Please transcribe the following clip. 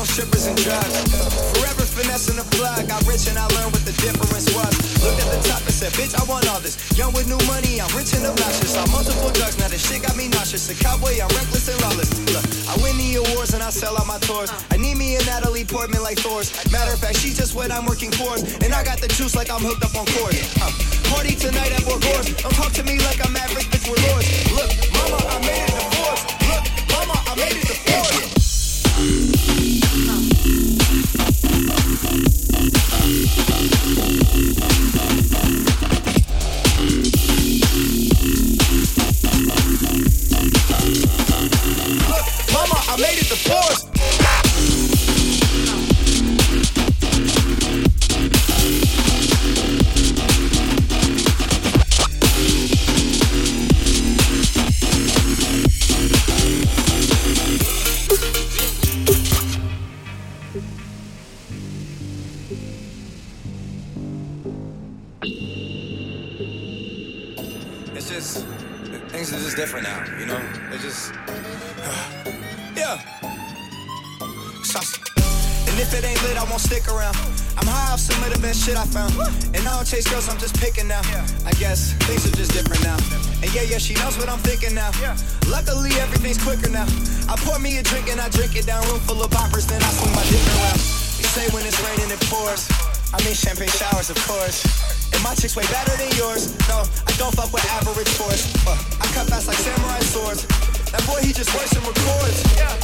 on strippers and drugs. Forever finessing the plug. Got rich and I learned what the difference was. Looked at the top and said, bitch, I want all this. Young with new money, I'm rich and obnoxious. I'm multiple drugs, now this shit got me nauseous. A cowboy, I'm reckless and lawless. Look, I win the awards and I sell out my tours. I need me a Natalie Portman like Thor's. Matter of fact, she's just what I'm working towards. And I got the juice like I'm hooked up on cords. Uh, party tonight at Borgore's. Don't talk to me like I'm Maverick, It's just things are just different now, you know. It's just yeah. And if it ain't lit, I won't stick around. I'm high off some of the best shit I found. And I don't chase girls, I'm just picking now. I guess things are just different now. And yeah, yeah, she knows what I'm thinking now. Luckily, everything's quicker now. I pour me a drink and I drink it down. Room full of boppers, then I swing my dick around. They say when it's raining, it pours. I mean champagne showers, of course. And my chick's way better than yours. No, I don't fuck with average force. Uh, I cut fast like samurai swords. That boy, he just works and records. Mama,